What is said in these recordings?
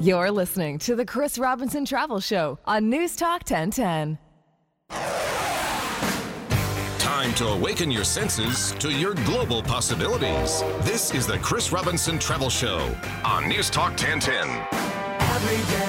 You're listening to the Chris Robinson Travel Show on News Talk 1010. Time to awaken your senses to your global possibilities. This is the Chris Robinson Travel Show on News Talk 1010.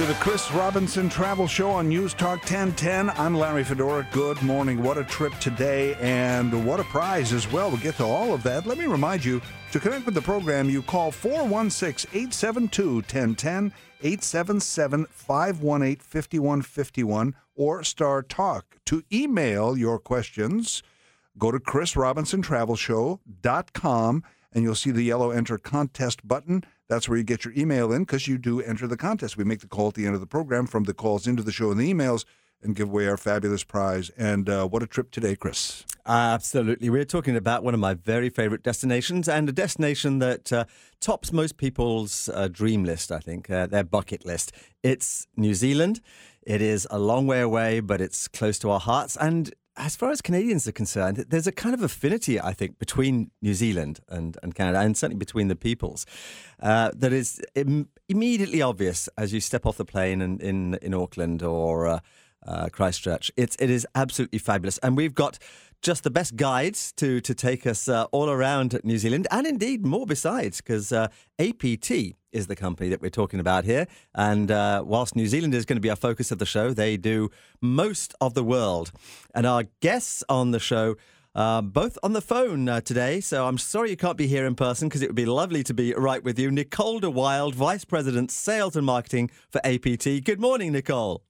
To the Chris Robinson Travel Show on News Talk 1010. I'm Larry Fedoruk. Good morning. What a trip today, and what a prize as well. We'll get to all of that. Let me remind you to connect with the program, you call 416 872 1010, 877 518 5151, or Star Talk. To email your questions, go to chrisrobinsontravelshow.com and you'll see the yellow enter contest button. That's where you get your email in because you do enter the contest. We make the call at the end of the program from the calls into the show and the emails and give away our fabulous prize. And uh, what a trip today, Chris. Absolutely. We're talking about one of my very favorite destinations and a destination that uh, tops most people's uh, dream list, I think, uh, their bucket list. It's New Zealand. It is a long way away, but it's close to our hearts. And as far as Canadians are concerned, there's a kind of affinity, I think, between New Zealand and, and Canada, and certainly between the peoples, uh, that is Im- immediately obvious as you step off the plane in, in, in Auckland or uh, uh, Christchurch. It's, it is absolutely fabulous. And we've got just the best guides to, to take us uh, all around New Zealand, and indeed more besides, because uh, APT is the company that we're talking about here. And uh, whilst New Zealand is going to be our focus of the show, they do most of the world. And our guests on the show. Uh, both on the phone uh, today, so I'm sorry you can't be here in person because it would be lovely to be right with you. Nicole de Wild, Vice President, Sales and Marketing for APT. Good morning, Nicole.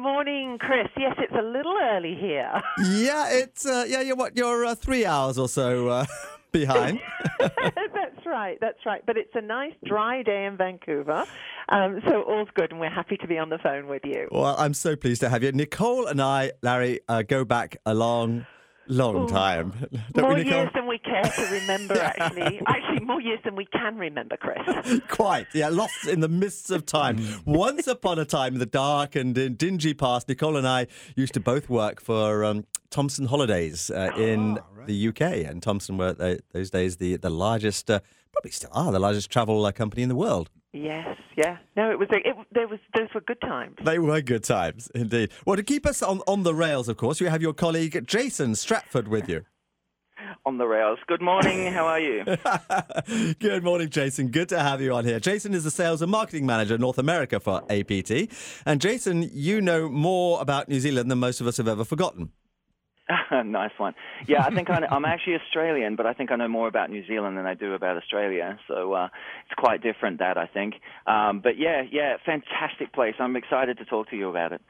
Good morning, Chris. Yes, it's a little early here. Yeah, it's uh, yeah, you're what you're uh, three hours or so uh, behind. that's right, that's right. But it's a nice dry day in Vancouver, um, so all's good, and we're happy to be on the phone with you. well, I'm so pleased to have you. Nicole and I, Larry, uh, go back a long, long time. Don't more years than we care to remember, actually. Actually, more years than we can remember, Chris. Quite, yeah, lost in the mists of time. Once upon a time, in the dark and in dingy past, Nicole and I used to both work for um, Thomson Holidays uh, in the UK, and Thomson were uh, those days the the largest, uh, probably still are the largest travel uh, company in the world. Yes, yeah. No, it was. It, there was. Those were good times. They were good times, indeed. Well, to keep us on, on the rails, of course, you have your colleague Jason Stratford with you. on the rails. Good morning. How are you? Good morning, Jason. Good to have you on here. Jason is the sales and marketing manager North America for APT. And Jason, you know more about New Zealand than most of us have ever forgotten. nice one. Yeah, I think I I'm actually Australian, but I think I know more about New Zealand than I do about Australia. So uh, it's quite different that I think. Um, but yeah, yeah, fantastic place. I'm excited to talk to you about it.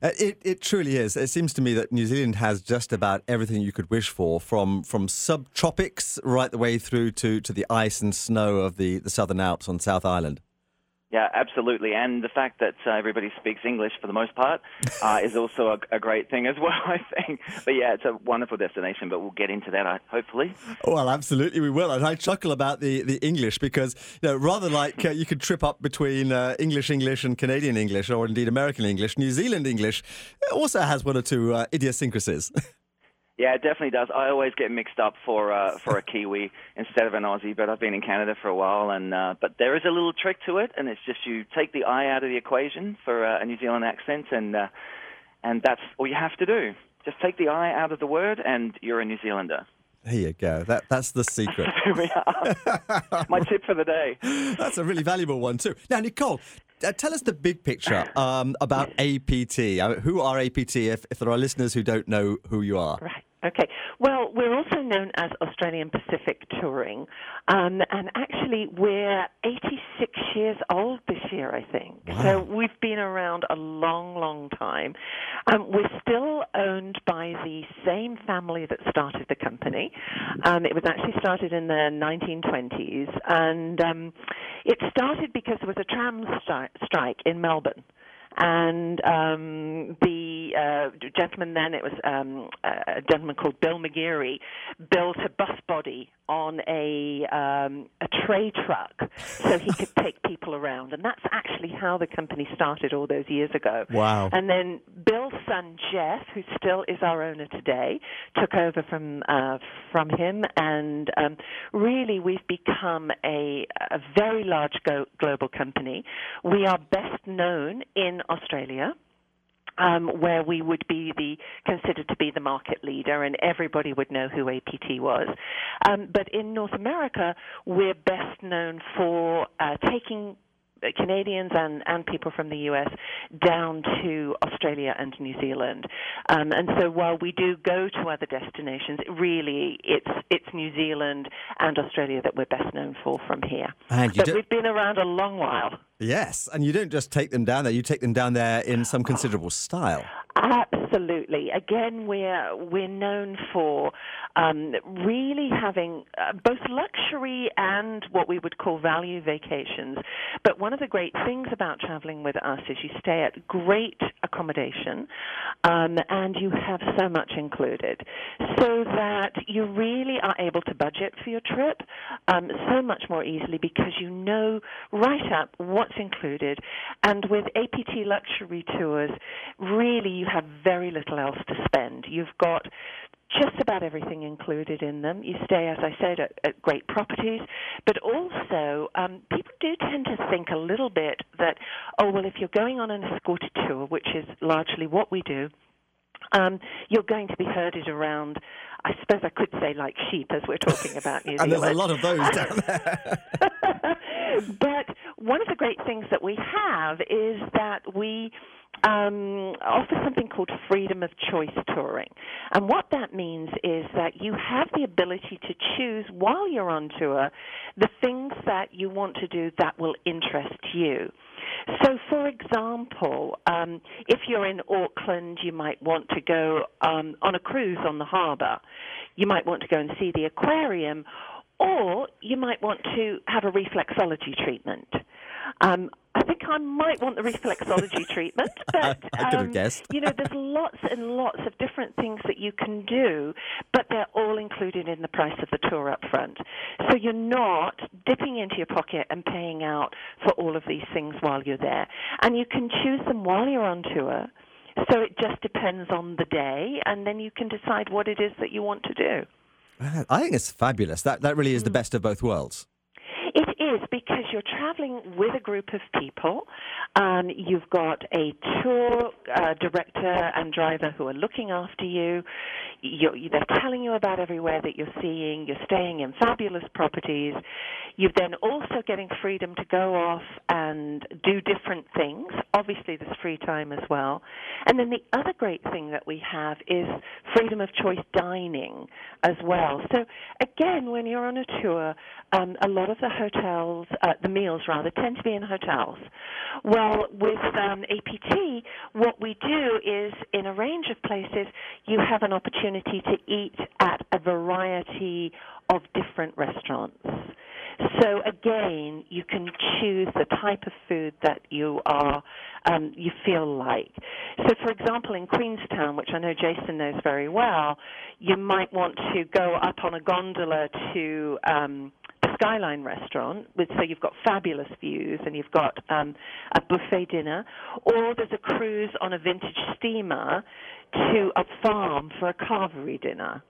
Uh, It, it truly is. It seems to me that New Zealand has just about everything you could wish for, from from subtropics right the way through to, to the ice and snow of the, the Southern Alps on South Island. Yeah, absolutely. And the fact that uh, everybody speaks English for the most part uh, is also a, a great thing as well, I think. But yeah, it's a wonderful destination, but we'll get into that uh, hopefully. Well, absolutely, we will. And I chuckle about the, the English because, you know, rather like uh, you could trip up between uh, English English and Canadian English, or indeed American English, New Zealand English also has one or two uh, idiosyncrasies. Yeah, it definitely does. I always get mixed up for uh, for a Kiwi instead of an Aussie, but I've been in Canada for a while, and uh, but there is a little trick to it, and it's just you take the I out of the equation for uh, a New Zealand accent, and uh, and that's all you have to do. Just take the I out of the word, and you're a New Zealander. There you go. That that's the secret. Here we are. My tip for the day. That's a really valuable one too. Now, Nicole, uh, tell us the big picture um, about APT. Uh, who are APT? If, if there are listeners who don't know who you are. Right. Okay. Well, we're also known as Australian Pacific Touring, um, and actually we're 86 years old this year, I think. So we've been around a long, long time. Um, we're still owned by the same family that started the company. Um, it was actually started in the 1920s, and um, it started because there was a tram stri- strike in Melbourne and um, the uh, gentleman then, it was um, a gentleman called Bill McGeary, built a bus body on a um, a tray truck so he could take people around, and that's actually how the company started all those years ago. Wow. And then Bill's son Geoff, who still is our owner today, took over from uh, from him, and um, really we've become a a very large go- global company. We are best known in Australia um, where we would be the considered to be the market leader, and everybody would know who APT was. Um, but in North America, we're best known for uh, taking Canadians and, and people from the US down to Australia and New Zealand. Um, and so while we do go to other destinations, really it's it's New Zealand and Australia that we're best known for from here. And you but we've been around a long while. Yes, and you don't just take them down there; you take them down there in some considerable style. Absolutely. Again, we're we're known for um, really having uh, both luxury and what we would call value vacations. But one of the great things about traveling with us is you stay at great accommodation, um, and you have so much included, so that you really are able to budget for your trip um, so much more easily because you know right up what's included. And with APT luxury tours, really you have very little else to spend. You've got just about everything included in them. You stay, as I said, at, at great properties, but also um, people do tend to think a little bit that, oh, well, if you're going on an escorted tour, which is largely what we do, um, you're going to be herded around. I suppose I could say like sheep, as we're talking about New And there's a lot of those down there. but one of the great things that we have is that we um, offer something called freedom of choice touring. And what that means is that you have the ability to choose while you're on tour the things that you want to do that will interest you. So, for example, um, if you're in Auckland, you might want to go um, on a cruise on the harbour. You might want to go and see the aquarium, or you might want to have a reflexology treatment. Um, I think I might want the reflexology treatment, but I could have um, guessed. you know, there's lots and lots of different things that you can do, but they're all included in the price of the tour up front. So you're not dipping into your pocket and paying out for all of these things while you're there. And you can choose them while you're on tour. So it just depends on the day, and then you can decide what it is that you want to do. I think it's fabulous. That that really is the best of both worlds. Is because you're traveling with a group of people. Um, you've got a tour uh, director and driver who are looking after you. You're, they're telling you about everywhere that you're seeing. You're staying in fabulous properties. You're then also getting freedom to go off and do different things. Obviously, there's free time as well. And then the other great thing that we have is freedom of choice dining as well. So, again, when you're on a tour, um, a lot of the hotels, uh, the meals rather, tend to be in hotels. Well, with um, APT, what we do is in a range of places, you have an opportunity to eat at a variety of different restaurants. So again, you can choose the type of food that you are um, you feel like. So, for example, in Queenstown, which I know Jason knows very well, you might want to go up on a gondola to um, Skyline restaurant, with so you've got fabulous views and you've got um, a buffet dinner, or there's a cruise on a vintage steamer to a farm for a carvery dinner.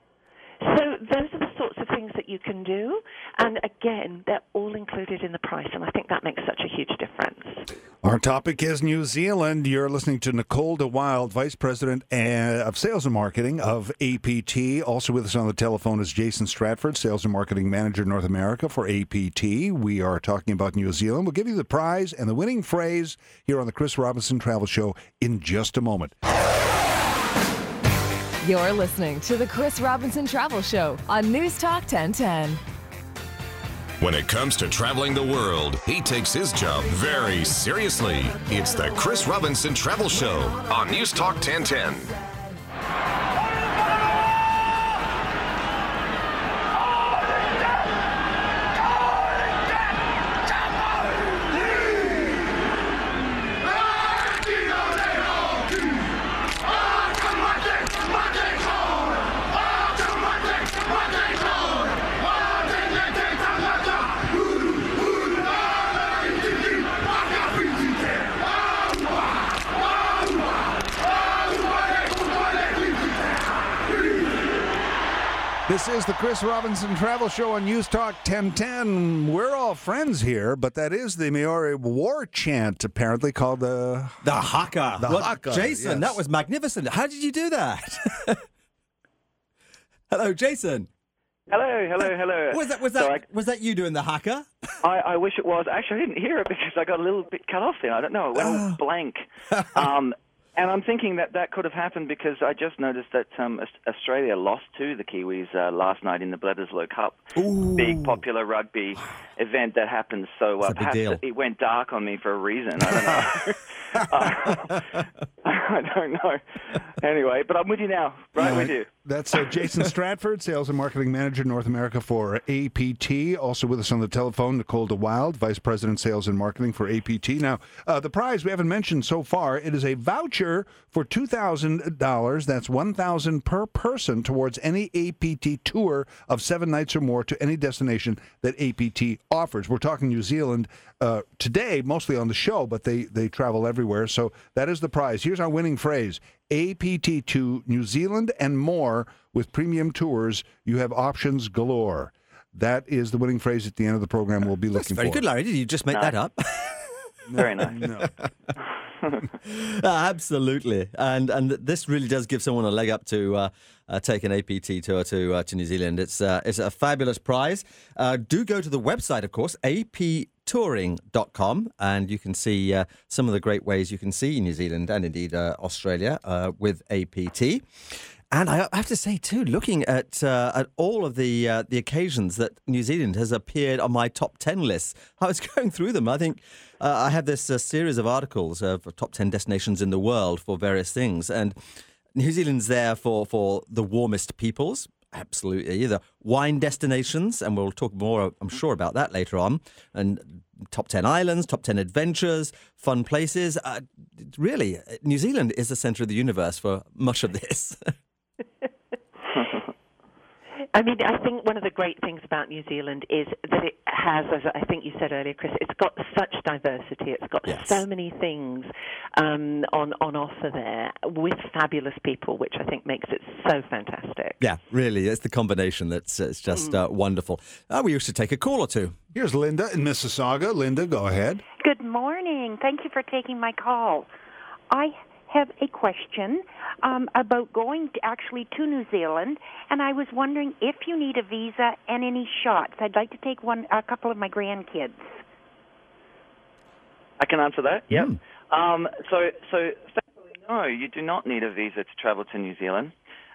So those are the sorts of things that you can do, and again, they're all included in the price, and I think that makes such a huge difference. Our topic is New Zealand. You're listening to Nicole DeWild, Vice President uh, of Sales and Marketing of APT. Also with us on the telephone is Jason Stratford, Sales and Marketing Manager North America for APT. We are talking about New Zealand. We'll give you the prize and the winning phrase here on the Chris Robinson Travel Show in just a moment. You're listening to the Chris Robinson Travel Show on News Talk 1010. When it comes to traveling the world, he takes his job very seriously. It's the Chris Robinson Travel Show on News Talk 1010. This is the Chris Robinson Travel Show on News Talk 1010. We're all friends here, but that is the Maori war chant, apparently called the. The haka. The Well, haka, Jason, yes. that was magnificent. How did you do that? Hello, Jason. Hello, hello, hello. Was that was So that was that you doing the haka? I, I wish it was. Actually, I didn't hear it because I got a little bit cut off there. I don't know. It went all blank. Um, and I'm thinking that that could have happened because I just noticed that um, Aus- Australia lost to the Kiwis uh, last night in the Bledisloe Cup. Big popular rugby event that happens. So uh, It's a big perhaps deal. it- went dark on me for a reason. I don't know. Uh, I don't know. Anyway, but I'm with you now. Right with you. That's uh, Jason Stratford, Sales and Marketing Manager, North America for APT. Also with us on the telephone, Nicole DeWild, Vice President, Sales and Marketing for APT. Now, uh, the prize we haven't mentioned so far, it is a voucher for $2,000. That's 1000 per person towards any APT tour of seven nights or more to any destination that APT offers. We're talking New Zealand uh, today, mostly on the show, but they, they travel everywhere. So that is the prize. Here's our winning phrase APT to New Zealand and more with premium tours. You have options galore. That is the winning phrase at the end of the program we'll be looking for. That's looking very for. good, Larry. Did you just make that up? Very nice. No. Ah, Absolutely, and and this really does give someone a leg up to uh, uh, take an APT tour to uh, to New Zealand. It's uh, it's a fabulous prize. Uh, do go to the website, of course, aptouring.com, and you can see uh, some of the great ways you can see New Zealand and indeed uh, Australia uh, with APT. And I have to say too, looking at uh, at all of the uh, the occasions that New Zealand has appeared on my top ten list, I was going through them. I think uh, I have this series of articles of top ten destinations in the world for various things, and New Zealand's there for for the warmest peoples. Absolutely, the wine destinations, and we'll talk more, I'm sure, about that later on. And top 10 islands, top 10 adventures, fun places. Uh, really, New Zealand is the center of the universe for much of this. I mean, I think one of the great things about New Zealand is that it has, as I think you said earlier, Chris, it's got such diversity. It's got Yes. so many things um, on on offer there with fabulous people, which I think makes it so fantastic. Yeah, really, it's the combination that's it's just uh, wonderful. Uh, we used to take a call or two. Here's Linda in Mississauga. Linda, go ahead. Good morning. Thank you for taking my call. I have a question um, about going to, actually to New Zealand, and I was wondering if you need a visa and any shots. I'd like to take one, a couple of my grandkids. I can answer that. Yep. Um, so, so thankfully, no, you do not need a visa to travel to New Zealand.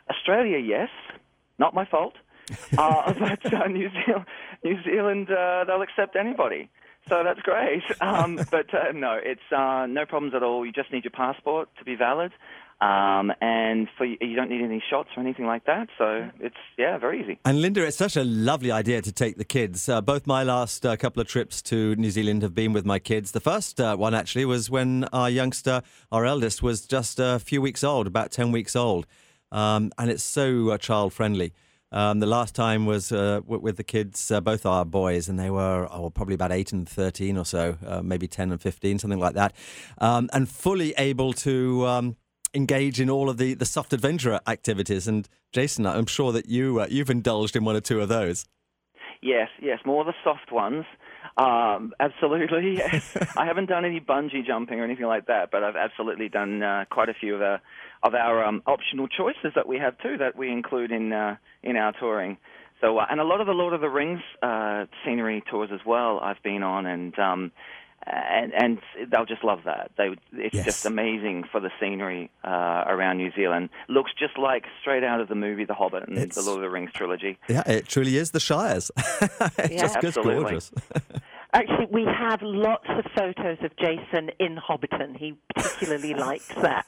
Australia, yes, not my fault. uh, but uh, New Zealand, New Zealand, uh, they'll accept anybody. So that's great. Um, but uh, no, it's uh, no problems at all. You just need your passport to be valid. Um, and for you don't need any shots or anything like that. So it's yeah, very easy. And Linda, it's such a lovely idea to take the kids. Uh, both my last uh, couple of trips to New Zealand have been with my kids. The first uh, one actually was when our youngster, our eldest, was just a few weeks old, about 10 weeks old. Um, and it's so uh, child friendly. Um, the last time was uh, w- with the kids, uh, both our boys, and they were oh, probably about 8 and 13 or so, uh, maybe 10 and 15, something like that. Um, and fully able to um, engage in all of the, the soft adventure activities. And Jason, I'm sure that you, uh, you've indulged in one or two of those. Yes, yes, more the soft ones. Um, absolutely. Yes. I haven't done any bungee jumping or anything like that, but I've absolutely done uh, quite a few of our of our um, optional choices that we have too that we include in uh, in our touring. So, uh, and a lot of the Lord of the Rings uh, scenery tours as well. I've been on, and um, and and they'll just love that. They, it's Yes. just amazing for the scenery uh, around New Zealand. Looks just like straight out of the movie The Hobbit and It's- the Lord of the Rings trilogy. Yeah, it truly is the Shires. it's Yeah. just, just gorgeous. Actually, we have lots of photos of Jason in Hobbiton. He particularly likes that.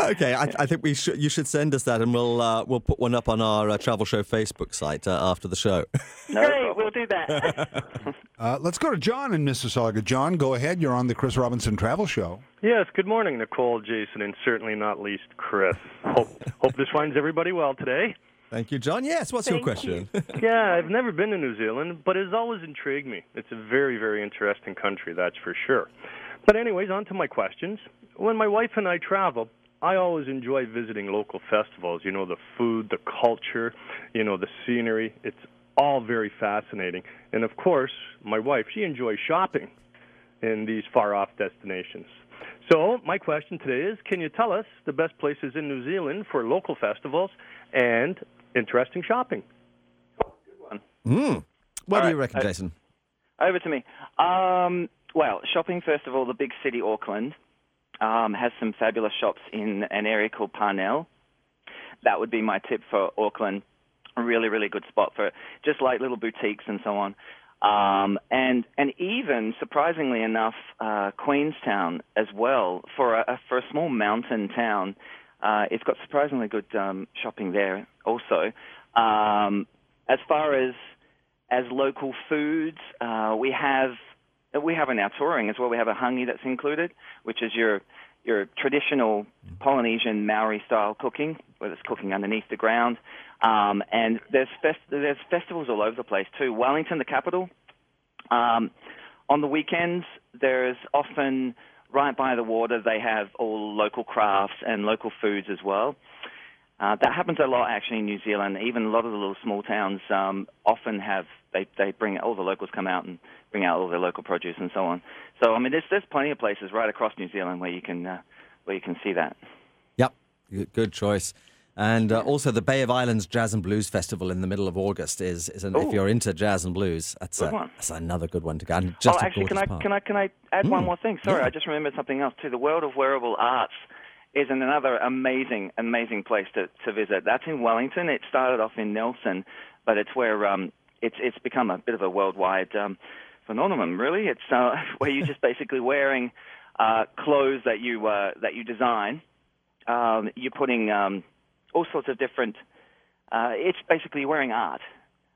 okay, I, I think we should. You should send us that, and we'll uh, we'll put one up on our uh, travel show Facebook site uh, after the show. No Great, problem. we'll do that. Uh, let's go to John in Mississauga. John, go ahead. You're on the Chris Robinson Travel Show. Yes, good morning, Nicole, Jason, and certainly not least Chris. Hope hope this finds everybody well today. Thank you, John. Yes, what's your Thank question? Yeah, I've never been to New Zealand, but it's always intrigued me. It's a very, very interesting country, that's for sure. But anyways, on to my questions. When my wife and I travel, I always enjoy visiting local festivals. You know, the food, the culture, you know, the scenery. It's all very fascinating. And of course, my wife, she enjoys shopping in these far off destinations. So, my question today is can you tell us the best places in New Zealand for local festivals and interesting shopping? Mm. What All do you right, reckon, I- Jason? Over to me. Um, well, shopping first of all, the big city Auckland um, has some fabulous shops in an area called Parnell. That would be my tip for Auckland. A really, really good spot for just like little boutiques and so on. Um, and and even surprisingly enough, uh, Queenstown as well for a, for a small mountain town. Uh, it's got surprisingly good um, shopping there also. Um, as far as as local foods, uh, we have we have in our touring as well. We have a hangi that's included, which is your your traditional Polynesian Maori style cooking, where it's cooking underneath the ground. Um, and there's fest- there's festivals all over the place too. Wellington, the capital. Um, on the weekends, there's often right by the water. They have all local crafts and local foods as well. Uh, that happens a lot actually in New Zealand. Even a lot of the little small towns um, often have they they bring all the locals come out and bring out all their local produce and so on. So I mean, there's there's plenty of places right across New Zealand where you can uh, where you can see that. Yep, Good- choice. And uh, also the Bay of Islands Jazz and Blues Festival in the middle of August is, is an, if you're into jazz and blues, that's, a, that's another good one to go. And just oh, actually, can I park. can I can I add one Mm, more thing? Sorry, yeah. I just remembered something else too. The World of Wearable Arts is another amazing amazing place to to visit. That's in Wellington. It started off in Nelson, but it's where um it's it's become a bit of a worldwide um, phenomenon. Really, it's uh, where you're just basically wearing uh, clothes that you uh, that you design. Um, you're putting um, all sorts of different. Uh, it's basically wearing art.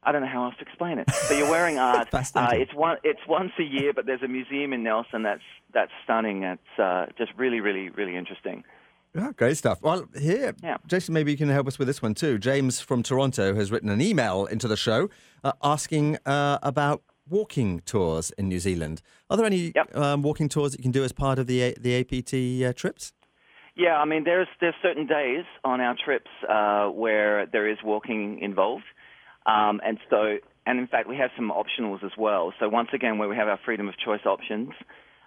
I don't know how else to explain it. But you're wearing art. uh, it's one. It's once a year, but there's a museum in Nelson that's that's stunning. It's uh, just really, really, really interesting. Yeah, great stuff. Well, here, Yeah. Jason, maybe you can help us with this one too. James from Toronto has written an email into the show uh, asking uh, about walking tours in New Zealand. Are there any Yep. um, walking tours that you can do as part of the the APT uh, trips? Yeah, I mean, there's there's certain days on our trips uh, where there is walking involved, um, and so and in fact we have some optionals as well. So once again, where we have our freedom of choice options,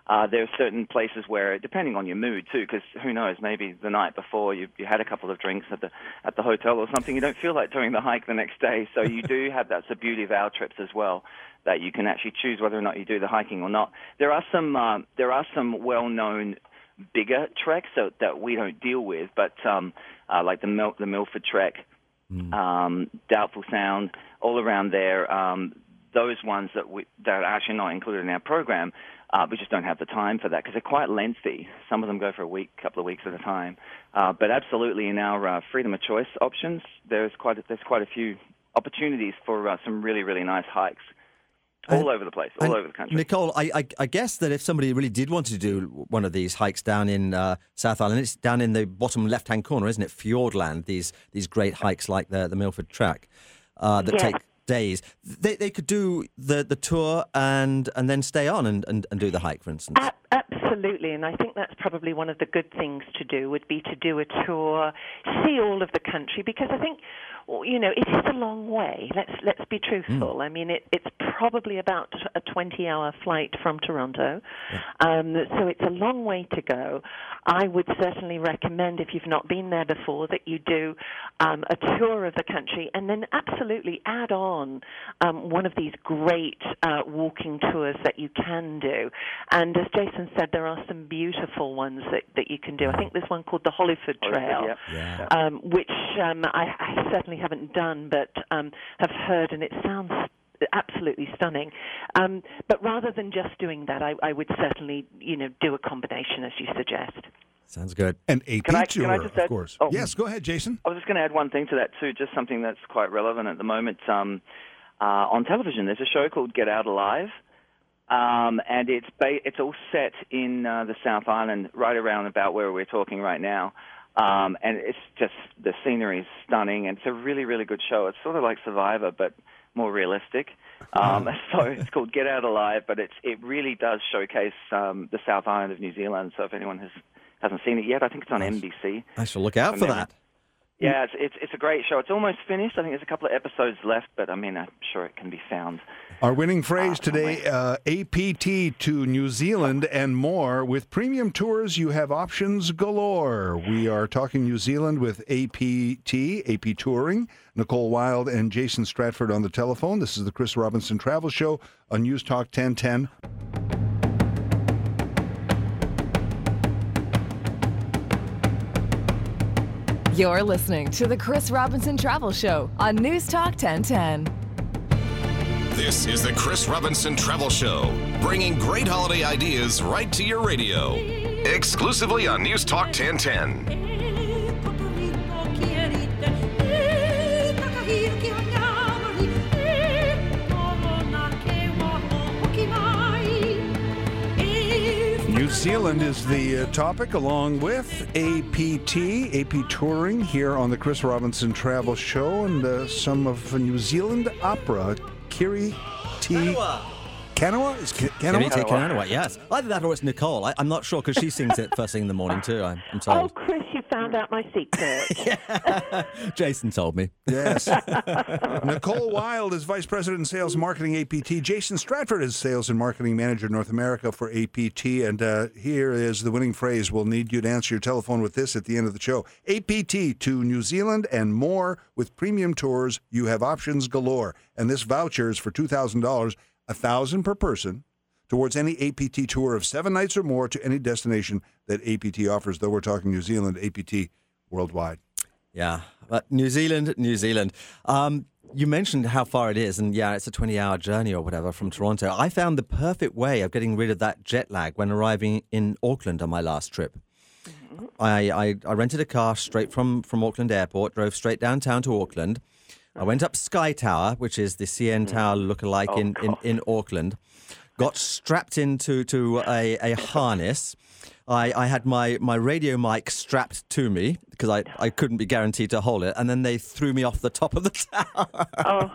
uh, there are certain places where, depending on your mood too, because who knows, maybe the night before you you had a couple of drinks at the at the hotel or something, you don't feel like doing the hike the next day. So you do have that's the beauty of our trips as well, that you can actually choose whether or not you do the hiking or not. There are some um, there are some well known bigger treks that, that we don't deal with, but um, uh, like the Mil- the Milford Trek, um, Doubtful Sound, all around there. Um, those ones that we that are actually not included in our program, uh, we just don't have the time for that because they're quite lengthy. Some of them go for a week, couple of weeks at a time. Uh, but absolutely, in our uh, freedom of choice options, there's quite a, there's quite a few opportunities for uh, some really really nice hikes. All over the place, all over the country. Nicole, I, I, I guess that if somebody really did want to do one of these hikes down in uh, South Island, it's down in the bottom left-hand corner, isn't it? Fiordland, these these great hikes like the, the Milford Track uh, that Yeah. take days. They, they could do the, the tour and and then stay on and, and, and do the hike, for instance. Absolutely, and I think that's probably one of the good things to do would be to do a tour, see all of the country, because I think, you know, it is a long way. Let's let's be truthful. I mean, it, it's probably about a 20-hour flight from Toronto, um, so it's a long way to go. I would certainly recommend, if you've not been there before, that you do um, a tour of the country, and then absolutely add on um, one of these great uh, walking tours that you can do. And as Jason said, there are some beautiful ones that, that you can do. I think there's one called the Hollyford Trail, Yep. Yeah. um, which um, I, I certainly haven't done, but um, have heard, and it sounds absolutely stunning. Um, but rather than just doing that, I, I would certainly, you know, do a combination as you suggest. Sounds good. An AP Can I- tour, can I just of course. oh. Yes, go ahead, Jason. I was just going to add one thing to that too, just something that's quite relevant at the moment. Um, uh, on television, there's a show called Get Out Alive, um, and it's ba- it's all set in uh, the South Island, right around about where we're talking right now. Um, and it's just the scenery is stunning, and it's a really really good show. It's sort of like Survivor, but more realistic. Um, so it's called Get Out Alive, but it's it really does showcase um, the South Island of New Zealand. So if anyone has hasn't seen it yet, I think it's on NBC. I shall look out for that. Yeah, it's, it's it's a great show. It's almost finished. I think there's a couple of episodes left, but I mean, I'm sure it can be found. Our winning phrase today uh, APT to New Zealand and more. With premium tours, you have options galore. We are talking New Zealand with APT, AP Touring, Nicole Wild and Jason Stratford on the telephone. This is the Chris Robinson Travel Show on News Talk 1010. You're listening to the Chris Robinson Travel Show on News Talk 1010. This is the Chris Robinson Travel Show, bringing great holiday ideas right to your radio. Exclusively on News Talk 1010. Zealand is the uh, topic, along with APT, AP Touring, here on the Chris Robinson Travel Show, and uh, some of New Zealand opera, Kiri Te Kanawa? Is Ki- Can you Kanawa? take Kanawa? Yes. Either that or it's Nicole. I, I'm not sure because she sings it first thing in the morning too. I'm, I'm Oh. Chris, you found out my secret. Jason told me. Yes. Nicole Wild is Vice President in Sales Marketing APT. Jason Stratford is Sales and Marketing Manager North America for APT. And uh, here is the winning phrase. We'll need you to answer your telephone with this at the end of the show. APT to New Zealand and more with premium tours. You have options galore. And this voucher is for $2,000, 1000 per person towards any APT tour of seven nights or more to any destination that APT offers, though we're talking New Zealand, APT worldwide. Yeah, but New Zealand, New Zealand. Um, you mentioned how far it is, and yeah, it's a 20 hour journey or whatever from Toronto. I found the perfect way of getting rid of that jet lag when arriving in Auckland on my last trip. I, I, I rented a car straight from, from Auckland Airport, drove straight downtown to Auckland. I went up Sky Tower, which is the CN hmm. Tower lookalike oh, in, in, in Auckland. Got strapped into to a, a harness. I, I had my, my radio mic strapped to me because I, I couldn't be guaranteed to hold it. And then they threw me off the top of the tower. oh,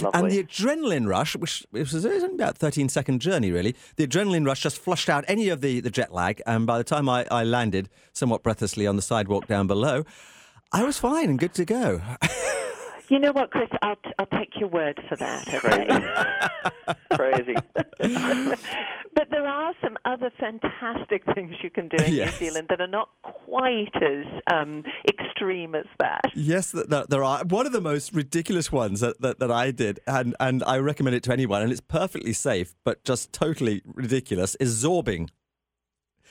Lovely. And the adrenaline rush, which was, it was only about a 13 second journey, really, the adrenaline rush just flushed out any of the, the jet lag. And by the time I, I landed somewhat breathlessly on the sidewalk down below, I was fine and good to go. you know what, Chris? I'll, t- I'll take your word for that. Okay? Crazy. but there are some other fantastic things you can do in Yes. New Zealand that are not quite as um, extreme as that. Yes, th- th- there are. One of the most ridiculous ones that, that, that I did, and, and I recommend it to anyone, and it's perfectly safe, but just totally ridiculous, is zorbing.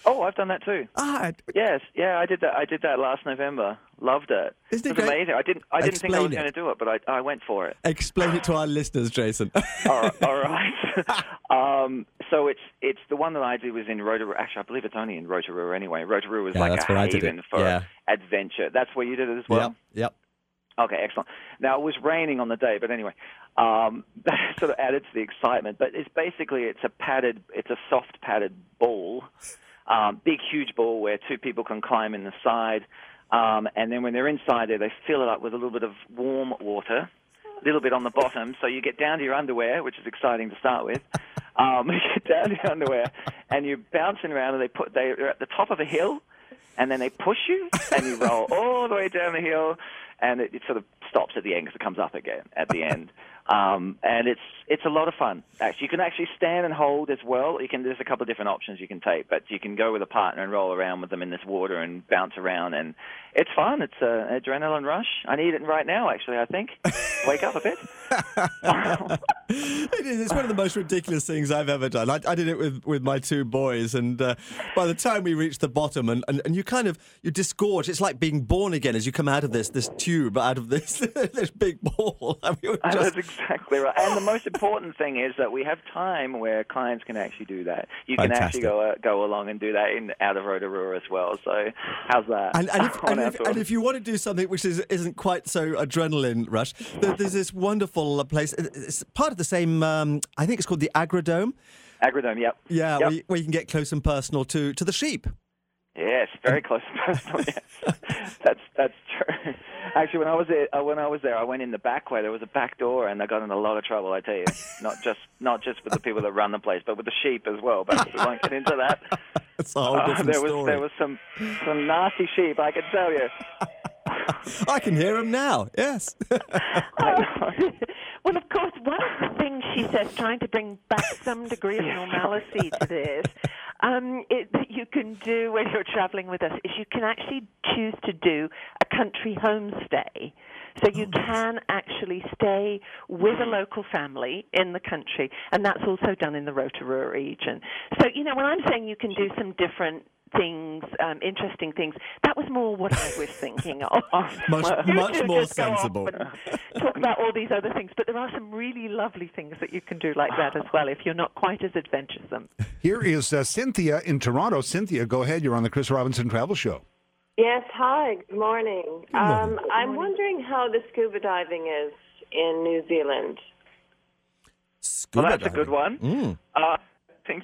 Oh, I've done that too. Ah, Yes, yeah, I did that. I did that last November. Loved it. Isn't it it was great? amazing. I didn't. I didn't think I was it. going to do it, but I, I went for it. explain it to our listeners, Jason. all right. All right. um, so it's it's the one that I did was in Rotorua. Actually, I believe it's only in Rotorua anyway. Rotorua was Yeah, like a where I did it. haven for Yeah. adventure. That's where you did it as well. yep, yep. Okay, excellent. Now it was raining on the day, but anyway, um, that sort of added to the excitement. But it's basically it's a padded, it's a soft padded ball, um, big huge ball where two people can climb in the side, um, and then when they're inside there, they fill it up with a little bit of warm water, a little bit on the bottom, so you get down to your underwear, which is exciting to start with. Um, you get down to your underwear, and you're bouncing around, and they put they're at the top of a hill and then they push you, and you roll all the way down the hill, and it, it sort of stops at the end because it comes up again at the end. Um, and it's it's a lot of fun. Actually, you can actually stand and hold as well. You can there's a couple of different options you can take, but you can go with a partner and roll around with them in this water and bounce around, and it's fun. It's a, an adrenaline rush. I need it right now. Actually, I think wake up a bit. It is. It's one of the most ridiculous things I've ever done. I, I did it with, with my two boys, and uh, by the time we reached the bottom, and, and, and you kind of you disgorge. It's like being born again as you come out of this this tube, out of this this big ball. I mean, just- That's exactly right. And the most important thing is that we have time where clients can actually do that. You can Fantastic. actually go uh, go along and do that in out of Rotorua as well. So how's that? And, and, if, and, if, and if you want to do something which is, isn't quite so adrenaline rush, there's this wonderful uh, place. It's part of the same, um, I think it's called the Agrodome. Agrodome, yep. Yeah, Yep. where, you, where you can get close and personal to, to the sheep. Yes, very close and personal. Yes. that's that's true. Actually, when I was there, uh, when I was there, I went in the back way. There was a back door, and I got in a lot of trouble. I tell you, not just not just with the people that run the place, but with the sheep as well. But we won't get into that. It's a whole Uh, different there was story. there was some some nasty sheep. I can tell you. I can hear him now. Yes. well, of course, one of the things she says, trying to bring back some degree of normalcy to this, um, it, that you can do when you're traveling with us is you can actually choose to do a country homestay. So you can actually stay with a local family in the country, and that's also done in the Rotorua region. So, you know, when I'm saying you can do some different things, um, interesting things, that was more what I was thinking of. Much- You much more just go off sensible. Talk about all these other things, but there are some really lovely things that you can do like that as well if you're not quite as adventuresome. Here is uh, Cynthia in Toronto. Cynthia, go ahead. You're on the Chris Robinson Travel Show. Yes, hi, good morning. Good morning. Um, I'm wondering how the scuba diving is in New Zealand. Scuba Well, that's a good one. Mm. Uh, think,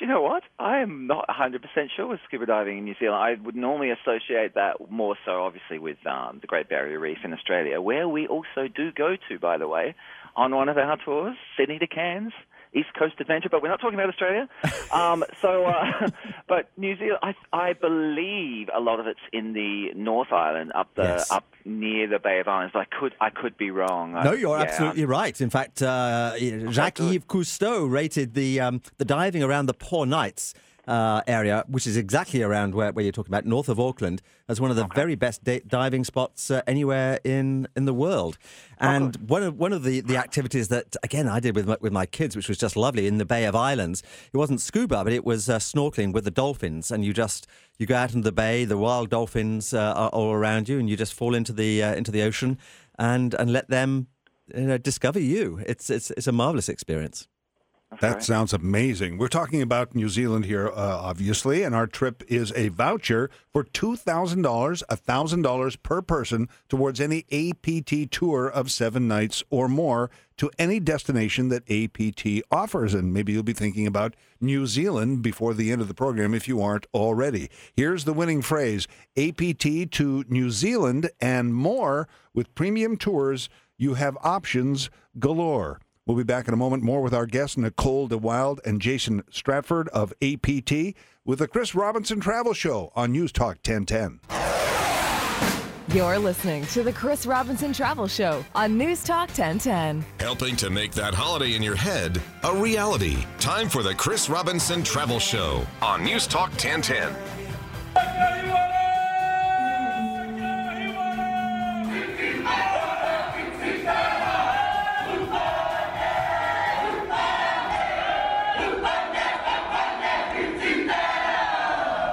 do you know what? I am not 100% sure with scuba diving in New Zealand. I would normally associate that more so, obviously, with um, the Great Barrier Reef in Australia, where we also do go to, by the way, on one of our tours, Sydney to Cairns. East Coast Adventure, but we're not talking about Australia. Um, so, uh, but New Zealand, I, I believe a lot of it's in the North Island, up the Yes. up near the Bay of Islands. But I could I could be wrong. No, you're yeah. absolutely right. In fact, uh, Jacques-Yves Cousteau rated the um, the diving around the Poor Knights uh, area, which is exactly around where, where you're talking about, north of Auckland, as one of the very best da- diving spots uh, anywhere in, in the world. And one of one of the, the activities that again I did with my, with my kids, which was just lovely in the Bay of Islands. It wasn't scuba, but it was uh, snorkeling with the dolphins, and you just you go out into the bay, the wild dolphins uh, are all around you, and you just fall into the uh, into the ocean and and let them you know, discover you. It's it's it's a marvelous experience. That sounds amazing. We're talking about New Zealand here, uh, obviously, and our trip is a voucher for $2,000, $1,000 per person towards any APT tour of seven nights or more to any destination that APT offers. And maybe you'll be thinking about New Zealand before the end of the program if you aren't already. Here's the winning phrase APT to New Zealand and more with premium tours. You have options galore. We'll be back in a moment more with our guests Nicole DeWild and Jason Stratford of APT with the Chris Robinson Travel Show on News Talk 1010. You're listening to the Chris Robinson Travel Show on News Talk 1010. Helping to make that holiday in your head a reality. Time for the Chris Robinson Travel Show on News Talk 1010.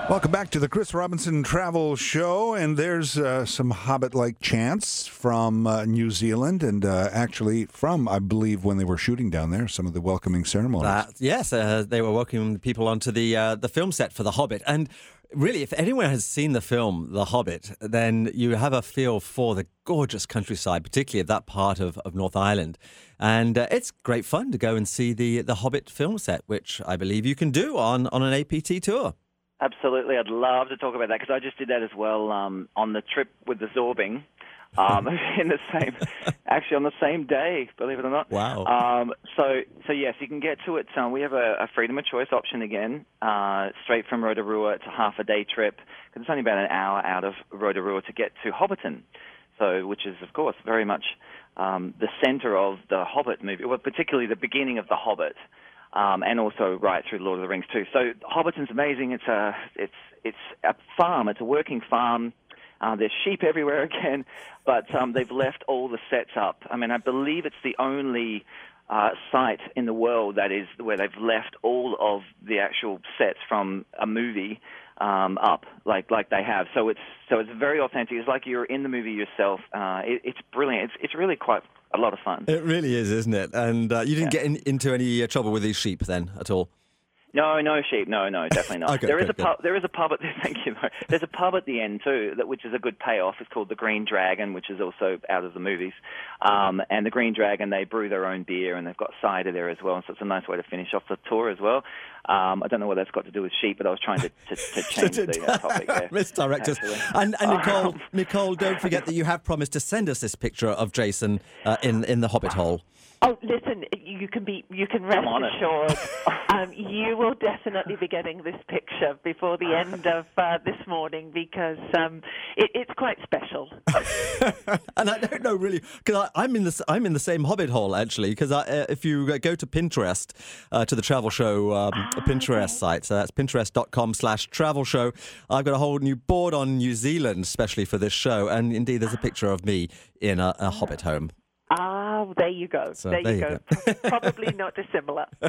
Welcome back to the Chris Robinson Travel Show, and there's uh, some Hobbit-like chants from uh, New Zealand, and uh, actually from, I believe, when they were shooting down there, some of the welcoming ceremonies. Yes, uh, they were welcoming people onto the uh, the film set for The Hobbit, and really, if anyone has seen the film The Hobbit, then you have a feel for the gorgeous countryside, particularly of that part of, of North Ireland, and uh, it's great fun to go and see the the Hobbit film set, which I believe you can do on on an APT tour. Absolutely, I'd love to talk about that because I just did that as well um, on the trip with the Zorbing. Um, in the same, actually on the same day, believe it or not. Wow. Um, so, so yes, you can get to it. Um, we have a, a freedom of choice option again, uh, straight from Rotorua. It's a half a day trip because it's only about an hour out of Rotorua to get to Hobbiton. So, which is of course very much um, the centre of the Hobbit movie, well, particularly the beginning of the Hobbit um, and also right through Lord of the Rings too. So Hobbiton's amazing. It's a it's it's a farm. It's a working farm. Uh, there's sheep everywhere again, but um, they've left all the sets up. I mean, I believe it's the only uh, site in the world that is where they've left all of the actual sets from a movie um, up, like like they have. So it's so it's very authentic. It's like you're in the movie yourself. Uh, it, it's brilliant. It's it's really quite a lot of fun. It really is, isn't it? And uh, you didn't get in, into any uh, trouble with these sheep then at all. No, no sheep. No, no, definitely not. Okay, there is good, a pub. There is a pub at. the, Thank you. There's a pub at the end too, that which is a good payoff. It's called the Green Dragon, which is also out of the movies. Um, and the Green Dragon, they brew their own beer, and they've got cider there as well. And so it's a nice way to finish off the tour as well. Um, I don't know what that's got to do with sheep, but I was trying to, to, to change the uh, topic there. Misdirect us. And, and Nicole, Nicole, don't forget that you have promised to send us this picture of Jason uh, in in the Hobbit hole. Oh, listen, you can be, you can rest assured. um, you will definitely be getting this picture before the end of uh, this morning because um, it, it's quite special. and I don't know really because I'm in the I'm in the same Hobbit hole actually because uh, if you go to Pinterest uh, to the travel show um, Pinterest site, so that's pinterest.com/slash travel show. I've got a whole new board on New Zealand especially for this show, and indeed there's a picture of me in a, a Hobbit home. Ah, there you go. So there, there you you go. Probably not dissimilar.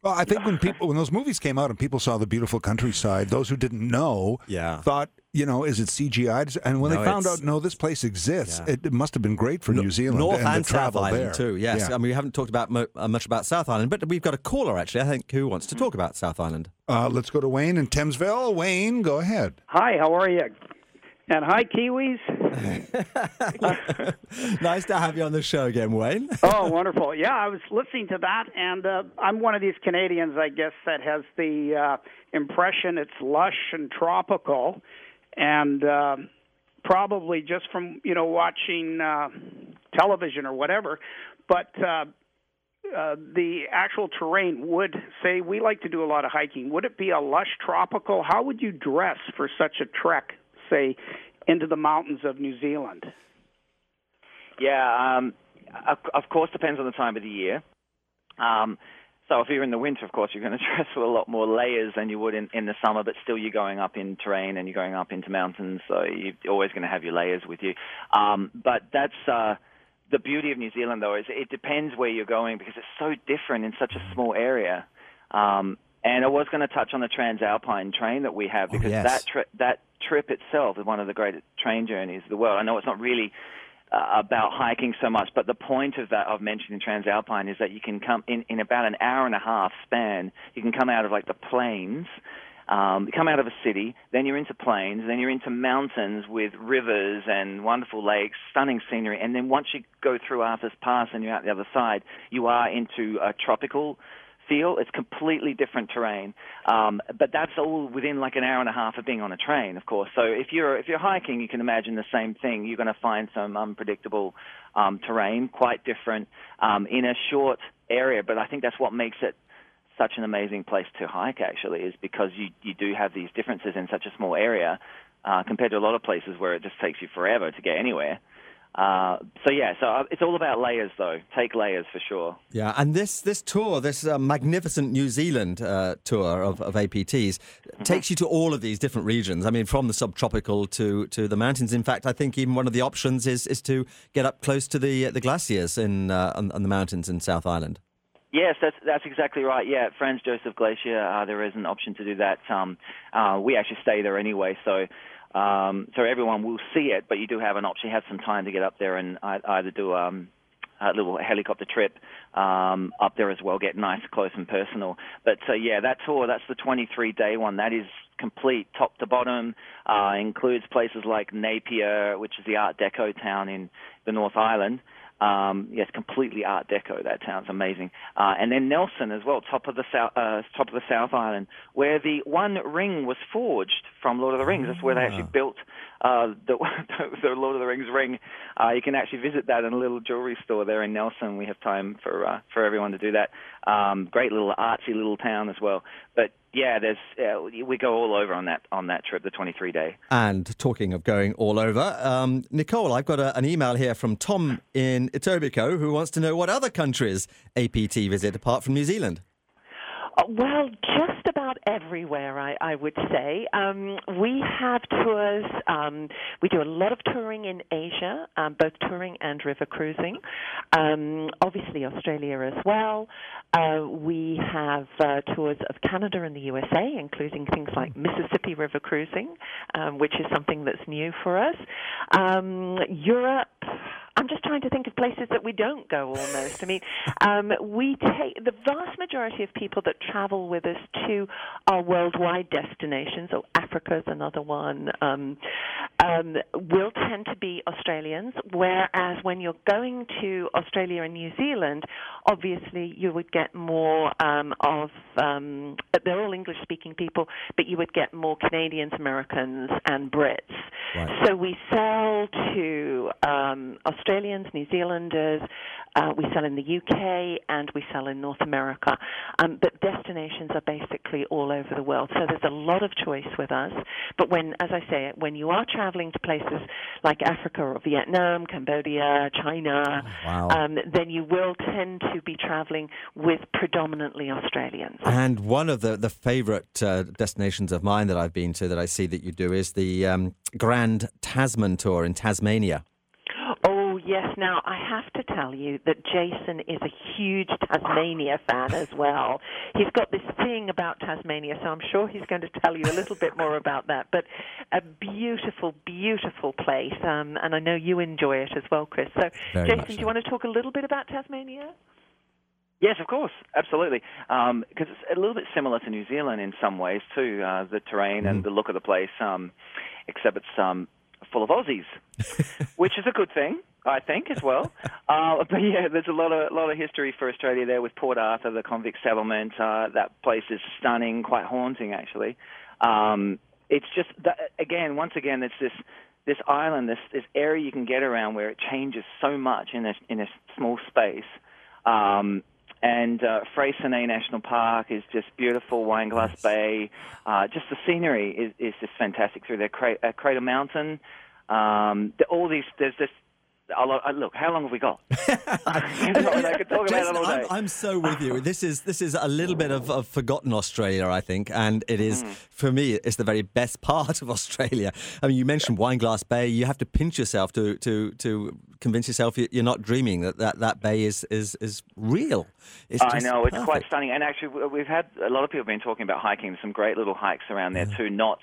Well, I think when people when those movies came out and people saw the beautiful countryside, those who didn't know Yeah. thought, you know, is it CGI? And when No, they found out, no, this place exists, Yeah. it, it must have been great for New Zealand North and, and, the South travel Island there. too. Yes, Yeah. I mean we haven't talked about mo- uh, much about South Island, but we've got a caller actually. I think who wants to talk about South Island. Uh, let's go to Wayne in Thamesville. Wayne, go ahead. Hi, how are you? And hi, Kiwis. nice to have you on the show again, Wayne. oh, wonderful. Yeah, I was listening to that, and uh, I'm one of these Canadians, I guess, that has the uh, impression it's lush and tropical, and uh, probably just from you know watching uh, television or whatever. But uh, uh, the actual terrain would say we like to do a lot of hiking. Would it be a lush tropical? How would you dress for such a trek, say, into the mountains of New Zealand? Yeah, um, of, of course, depends on the time of the year. Um, so if you're in the winter, of course, you're going to dress with a lot more layers than you would in, in the summer, but still you're going up in terrain and you're going up into mountains, so you're always going to have your layers with you. Um, but that's uh, the beauty of New Zealand, though, is it depends where you're going because it's so different in such a small area. Um, and I was going to touch on the Transalpine train that we have because yes. that tri- that trip itself is one of the greatest train journeys of the world. I know it's not really uh, about hiking so much, but the point of that of mentioning Transalpine is that you can come in in about an hour and a half span. You can come out of like the plains. Um, you come out of a city, then you're into plains, then you're into mountains with rivers and wonderful lakes, stunning scenery, and then once you go through Arthur's Pass and you're out the other side, you are into a tropical feel. It's completely different terrain, um, but that's all within like an hour and a half of being on a train, of course. So if you're if you're hiking, you can imagine the same thing. You're going to find some unpredictable um, terrain, quite different um, in a short area. But I think that's what makes it such an amazing place to hike. Actually, is because you you do have these differences in such a small area uh, compared to a lot of places where it just takes you forever to get anywhere. Uh, so yeah, so uh, it's all about layers, though. Take layers for sure. Yeah, and this this tour, this uh, magnificent New Zealand uh, tour of, of APTs, takes you to all of these different regions. I mean, from the subtropical to, to the mountains. In fact, I think even one of the options is is to get up close to the the glaciers in uh, on, on the mountains in South Island. Yes, that's that's exactly right. Yeah, Franz Josef Glacier, uh, there is an option to do that. Um, uh, we actually stay there anyway, so um, so everyone will see it. But you do have an option. You have some time to get up there and either do um, a little helicopter trip um, up there as well, get nice, close, and personal. But uh, yeah, that tour, that's the 23 day one. That is complete, top to bottom. Uh, includes places like Napier, which is the Art Deco town in the North Island. Um, yes, completely Art Deco. That town's amazing. Uh, and then Nelson as well, top of the south, uh, top of the South Island, where the One Ring was forged from Lord of the Rings. That's where they actually built uh, the, the Lord of the Rings ring. Uh, you can actually visit that in a little jewelry store there in Nelson. We have time for uh, for everyone to do that. Um, great little artsy little town as well. But yeah, there's uh, we go all over on that on that trip, the 23 day. And talking of going all over, um, Nicole, I've got a, an email here from Tom in Etobicoke who wants to know what other countries APT visit apart from New Zealand. Uh, Well, just about everywhere, I, I would say. Um, we have tours. Um, we do a lot of touring in Asia, um, both touring and river cruising. Um, obviously, Australia as well. Uh, we have uh, tours of Canada and the USA, including things like Mississippi River cruising, um, which is something that's new for us. Um, Europe. I'm just trying to think of places that we don't go almost. I mean, um, we take the vast majority of people that travel with us to our worldwide destinations, or Africa is another one, um, um, will tend to be Australians, whereas when you're going to Australia and New Zealand, obviously you would get more um, of, um, they're all English speaking people, but you would get more Canadians, Americans, and Brits. So we sell to um, Australians, New Zealanders, uh, we sell in the UK, and we sell in North America. Um, but destinations are basically all over the world. So there's a lot of choice with us. But when, as I say, when you are traveling to places like Africa or Vietnam, Cambodia, China, Wow. um, then you will tend to be traveling with predominantly Australians. And one of the, the favourite uh, destinations of mine that I've been to that I see that you do is the um, Grand Tasman Tour in Tasmania. Yes. Now, I have to tell you that Jason is a huge Tasmania fan as well. He's got this thing about Tasmania, so I'm sure he's going to tell you a little bit more about that. But a beautiful, beautiful place, um, and I know you enjoy it as well, Chris. So, Very Jason, much do you want to talk a little bit about Tasmania? Yes, of course, absolutely. Because it's a little bit similar to New Zealand in some ways too. Uh, the terrain and the look of the place, um, except it's um, full of Aussies, which is a good thing, I think, as well. Uh, but yeah, there's a lot of lot of history for Australia there with Port Arthur, the convict settlement. Uh, that place is stunning, quite haunting actually. Um, it's just that, again, once again, it's this this island, this this area you can get around where it changes so much in a in a small space. Um, and uh, Freycinet National Park is just beautiful. Wineglass Bay, uh, just the scenery is, is just fantastic through there. Cra- uh, Cradle Mountain, um, the, all these. There's this. I'll, look, how long have we got? I could talk about Jason, it all I'm. I'm so with you. This is this is a little bit of, of forgotten Australia, I think, and it is Mm. for me. It's the very best part of Australia. I mean, you mentioned Wineglass Bay. You have to pinch yourself to to to convince yourself you- you're not dreaming that that, that bay is is is real. It's I know it's quite stunning, and actually we've had a lot of people been talking about hiking. Some great little hikes around there too, not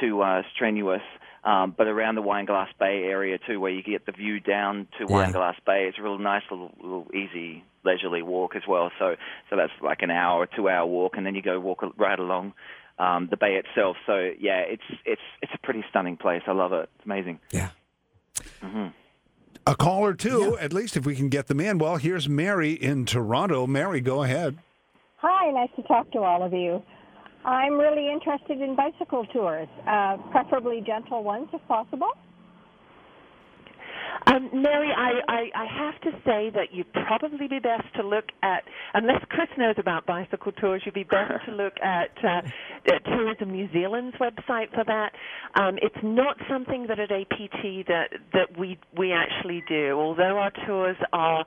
too uh, strenuous, um, but around the Wineglass Bay area too, where you get the view down to Yeah. Wineglass Bay. It's a real nice little, little easy leisurely walk as well. So so that's like an hour or two hour walk, and then you go walk right along. Um, the bay itself, so yeah, it's it's it's a pretty stunning place. I love it. It's amazing. Yeah. hmm A call or two, at least if we can get them in. Well, here's Mary in Toronto. Mary, go ahead. Hi, nice to talk to all of you. I'm really interested in bicycle tours, uh, preferably gentle ones if possible. Um, Mary, I, I, I have to say that you'd probably be best to look at, unless Chris knows about bicycle tours, you'd be best to look at uh, uh, Tourism New Zealand's website for that. Um, it's not something that at APT that that we we actually do. Although our tours are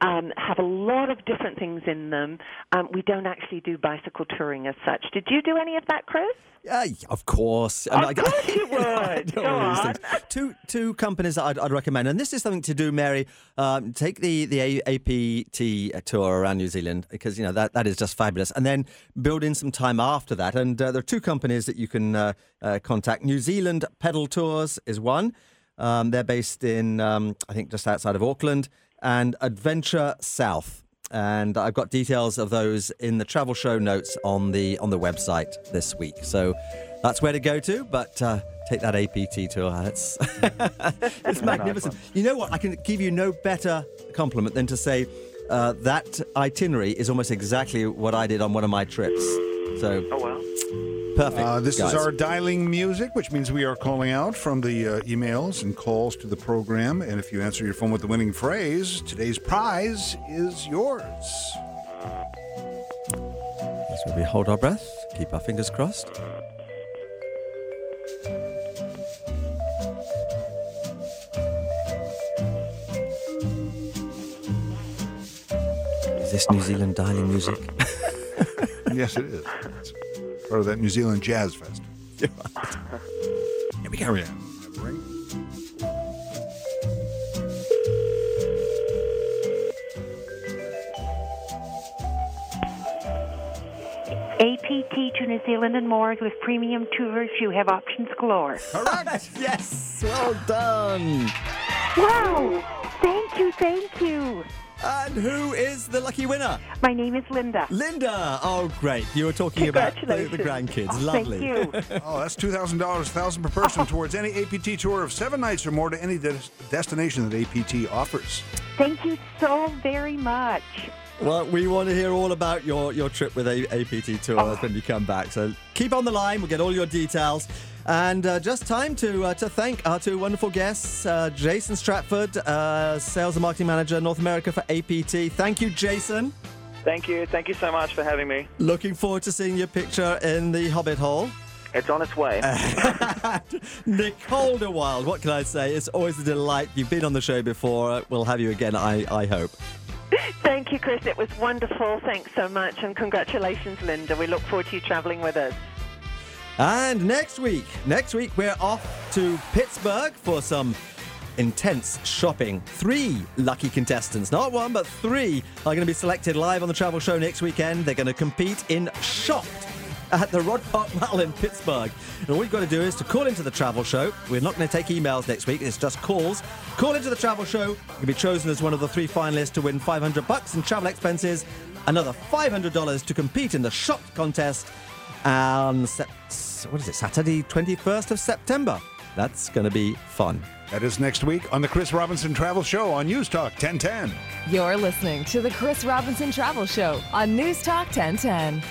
um, have a lot of different things in them, um, we don't actually do bicycle touring as such. Did you do any of that, Chris? Yeah, of course. Of I- course you would. Go on. Two two companies that I'd, I'd recommend, and this is something to do, Mary. Um, take the the APT tour around New Zealand because you know that that is just fabulous, and then build in some time after that. And uh, there are two companies that you can uh, uh, contact. New Zealand Pedal Tours is one. Um, they're based in um, I think just outside of Auckland, and Adventure South. And I've got details of those in the travel show notes on the on the website this week. So that's where to go to. But uh, take that APT tour. It's it's magnificent. You know what? I can give you no better compliment than to say uh, that itinerary is almost exactly what I did on one of my trips. So Oh well. Perfect. Uh, this guys. is our dialing music, which means we are calling out from the uh, emails and calls to the program. And if you answer your phone with the winning phrase, today's prize is yours. That's where we hold our breath, keep our fingers crossed. Is this New Zealand dialing music? yes, it is. It's part of that New Zealand Jazz Fest. Here we go. Here we go. APT to New Zealand and more with premium tours. You have options galore. Correct. yes. Well done. Wow. Thank you, thank you. And who is the lucky winner? My name is Linda. Linda. Oh, great. You were talking about the, the grandkids. Oh, Lovely. Thank you. Oh, that's two thousand dollars, thousand per person towards any APT tour of seven nights or more to any des- destination that APT offers. Thank you so very much. Well, we want to hear all about your, your trip with A- APT Tour when you come back. So keep on the line. We'll get all your details. And uh, just time to uh, to thank our two wonderful guests, uh, Jason Stratford, uh, Sales and Marketing Manager, North America for APT. Thank you, Jason. Thank you. Thank you so much for having me. Looking forward to seeing your picture in the Hobbit Hall. It's on its way. Nicole DeWild, what can I say? It's always a delight. You've been on the show before. We'll have you again, I, I hope. Thank you, Chris. It was wonderful. Thanks so much. And congratulations, Linda. We look forward to you traveling with us. And next week, next week we're off to Pittsburgh for some intense shopping. Three lucky contestants, not one but three, are going to be selected live on the travel show next weekend. They're going to compete in Shopped at the Ross Park Mall in Pittsburgh. And all you've got to do is to call into the travel show. We're not going to take emails next week, it's just calls. Call into the travel show. You'll be chosen as one of the three finalists to win 500 bucks in travel expenses, another $500 to compete in the shot contest on Sep- what is it, Saturday, 21st of September. That's going to be fun. That is next week on the Chris Robinson Travel Show on News Talk 1010. You're listening to the Chris Robinson Travel Show on News Talk 1010.